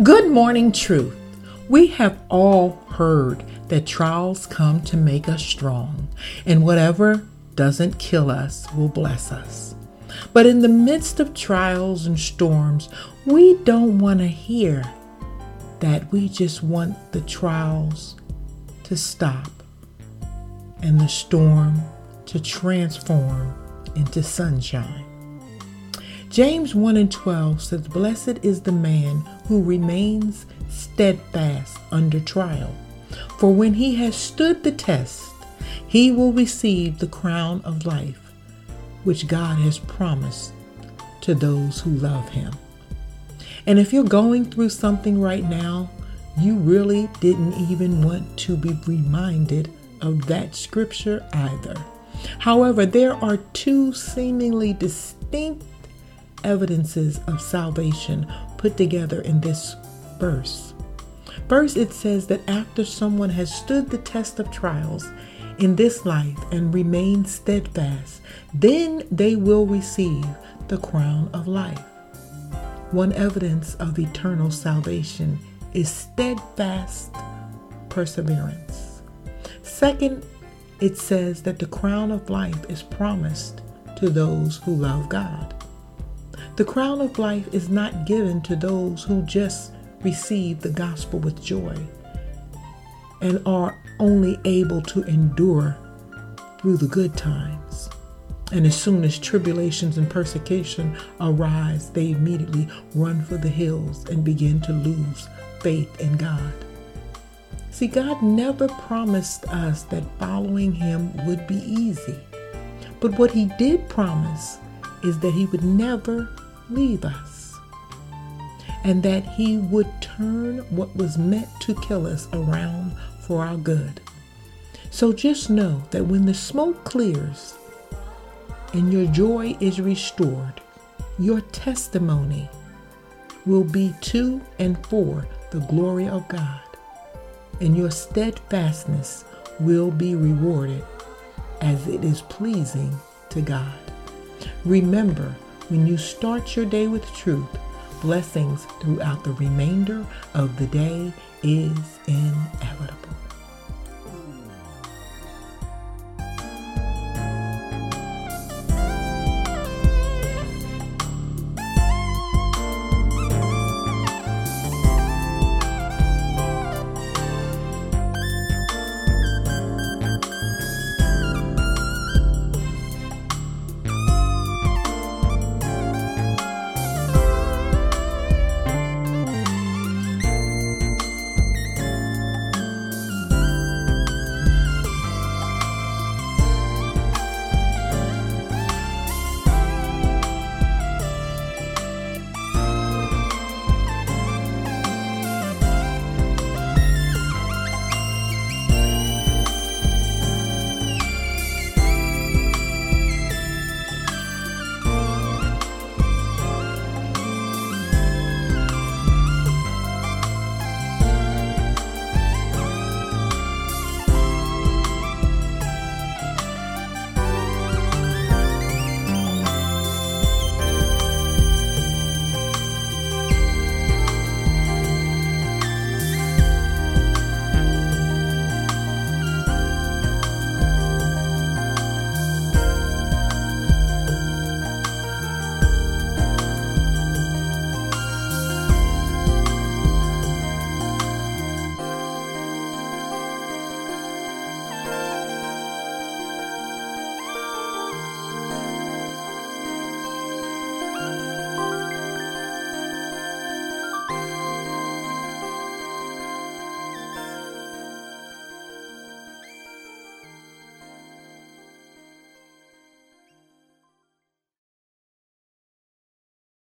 Good morning, truth. We have all heard that trials come to make us strong, and whatever doesn't kill us will bless us. But in the midst of trials and storms, we don't want to hear that we just want the trials to stop and the storm to transform into sunshine. James 1 and 12 says, Blessed is the man who remains steadfast under trial. For when he has stood the test, he will receive the crown of life, which God has promised to those who love him. And if you're going through something right now, you really didn't even want to be reminded of that scripture either. However, there are two seemingly distinct evidences of salvation put together in this verse. First, it says that after someone has stood the test of trials in this life and remained steadfast, then they will receive the crown of life. One evidence of eternal salvation is steadfast perseverance. Second, it says that the crown of life is promised to those who love God. The crown of life is not given to those who just receive the gospel with joy and are only able to endure through the good times. And as soon as tribulations and persecution arise, they immediately run for the hills and begin to lose faith in God. See, God never promised us that following Him would be easy. But what He did promise is that He would never leave us and that He would turn what was meant to kill us around for our good. So just know that when the smoke clears and your joy is restored, your testimony will be to and for the glory of God, and your steadfastness will be rewarded as it is pleasing to God. Remember, when you start your day with truth, blessings throughout the remainder of the day is inevitable.